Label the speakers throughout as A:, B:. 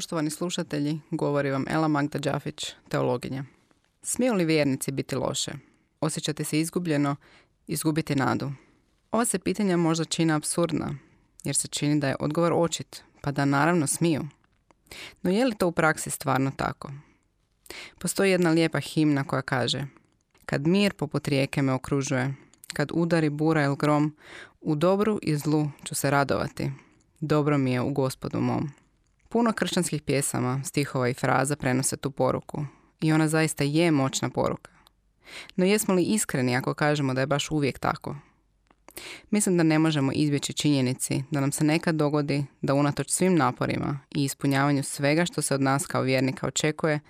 A: Poštovani slušatelji, govori vam Ela Magda Đafić, teologinja. Smiju li vjernici biti loše? Osjećate se izgubljeno, izgubiti nadu? Ova se pitanja možda čini absurdna, jer se čini da je odgovor očit, pa da naravno smiju. No je li to u praksi stvarno tako? Postoji jedna lijepa himna koja kaže Kad mir poput rijeke me okružuje, kad udari bura ili grom, u dobru i zlu ću se radovati. Dobro mi je u gospodu mom. Puno kršćanskih pjesama, stihova i fraza prenose tu poruku. I ona zaista je moćna poruka. No jesmo li iskreni ako kažemo da je baš uvijek tako? Mislim da ne možemo izbjeći činjenici da nam se nekad dogodi da unatoč svim naporima i ispunjavanju svega što se od nas kao vjernika očekuje,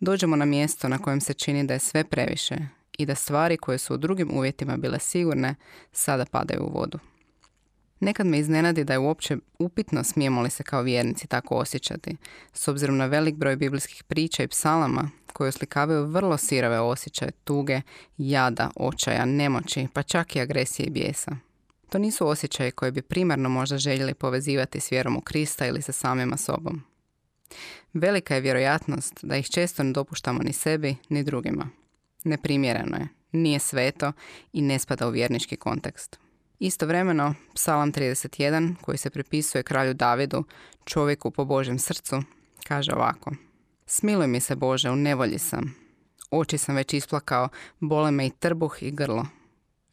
A: dođemo na mjesto na kojem se čini da je sve previše i da stvari koje su u drugim uvjetima bile sigurne sada padaju u vodu. Nekad me iznenadi da je uopće upitno smijemo li se kao vjernici tako osjećati, s obzirom na velik broj biblijskih priča i psalama koje oslikavaju vrlo sirove osjećaje, tuge, jada, očaja, nemoći, pa čak i agresije i bijesa. To nisu osjećaje koje bi primarno možda željeli povezivati s vjerom u Krista ili sa samima sobom. Velika je vjerojatnost da ih često ne dopuštamo ni sebi, ni drugima. Neprimjereno je, nije sveto i ne spada u vjernički kontekst. Istovremeno, Psalam 31, koji se pripisuje kralju Davidu, čovjeku po Božjem srcu, kaže ovako. Smiluj mi se Bože, u nevolji sam. Oči sam već isplakao, bole me i trbuh i grlo.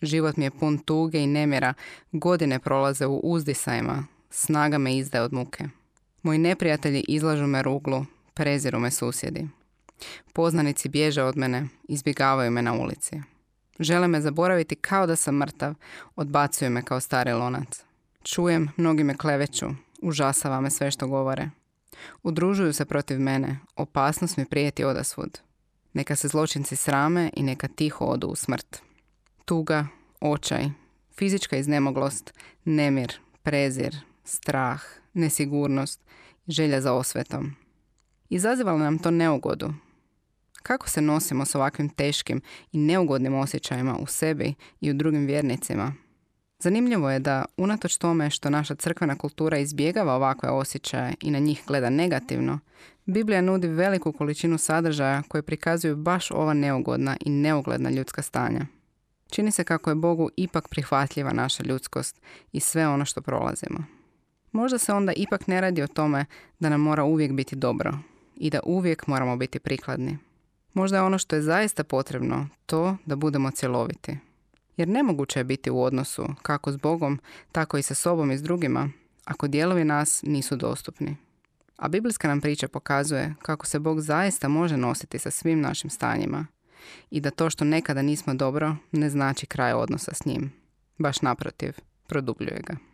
A: Život mi je pun tuge i nemjera, godine prolaze u uzdisajima, snaga me izdaje od muke. Moji neprijatelji izlažu me ruglu, preziru me susjedi. Poznanici bježe od mene, izbjegavaju me na ulici. Žele me zaboraviti kao da sam mrtav, odbacuju me kao stari lonac. Čujem, mnogi me kleveću, užasava me sve što govore. Udružuju se protiv mene, opasnost mi prijeti odasvud. Neka se zločinci srame i neka tiho odu u smrt. Tuga, očaj, fizička iznemoglost, nemir, prezir, strah, nesigurnost, želja za osvetom. Izazivala nam to neugodu, kako se nosimo s ovakvim teškim i neugodnim osjećajima u sebi i u drugim vjernicima? Zanimljivo je da, unatoč tome što naša crkvena kultura izbjegava ovakve osjećaje i na njih gleda negativno, Biblija nudi veliku količinu sadržaja koje prikazuju baš ova neugodna i neugledna ljudska stanja. Čini se kako je Bogu ipak prihvatljiva naša ljudskost i sve ono što prolazimo. Možda se onda ipak ne radi o tome da nam mora uvijek biti dobro i da uvijek moramo biti prikladni. Možda je ono što je zaista potrebno to da budemo cjeloviti. Jer nemoguće je biti u odnosu kako s Bogom, tako i sa sobom i s drugima, ako dijelovi nas nisu dostupni. A biblijska nam priča pokazuje kako se Bog zaista može nositi sa svim našim stanjima i da to što nekada nismo dobro ne znači kraj odnosa s njim. Baš naprotiv, produbljuje ga.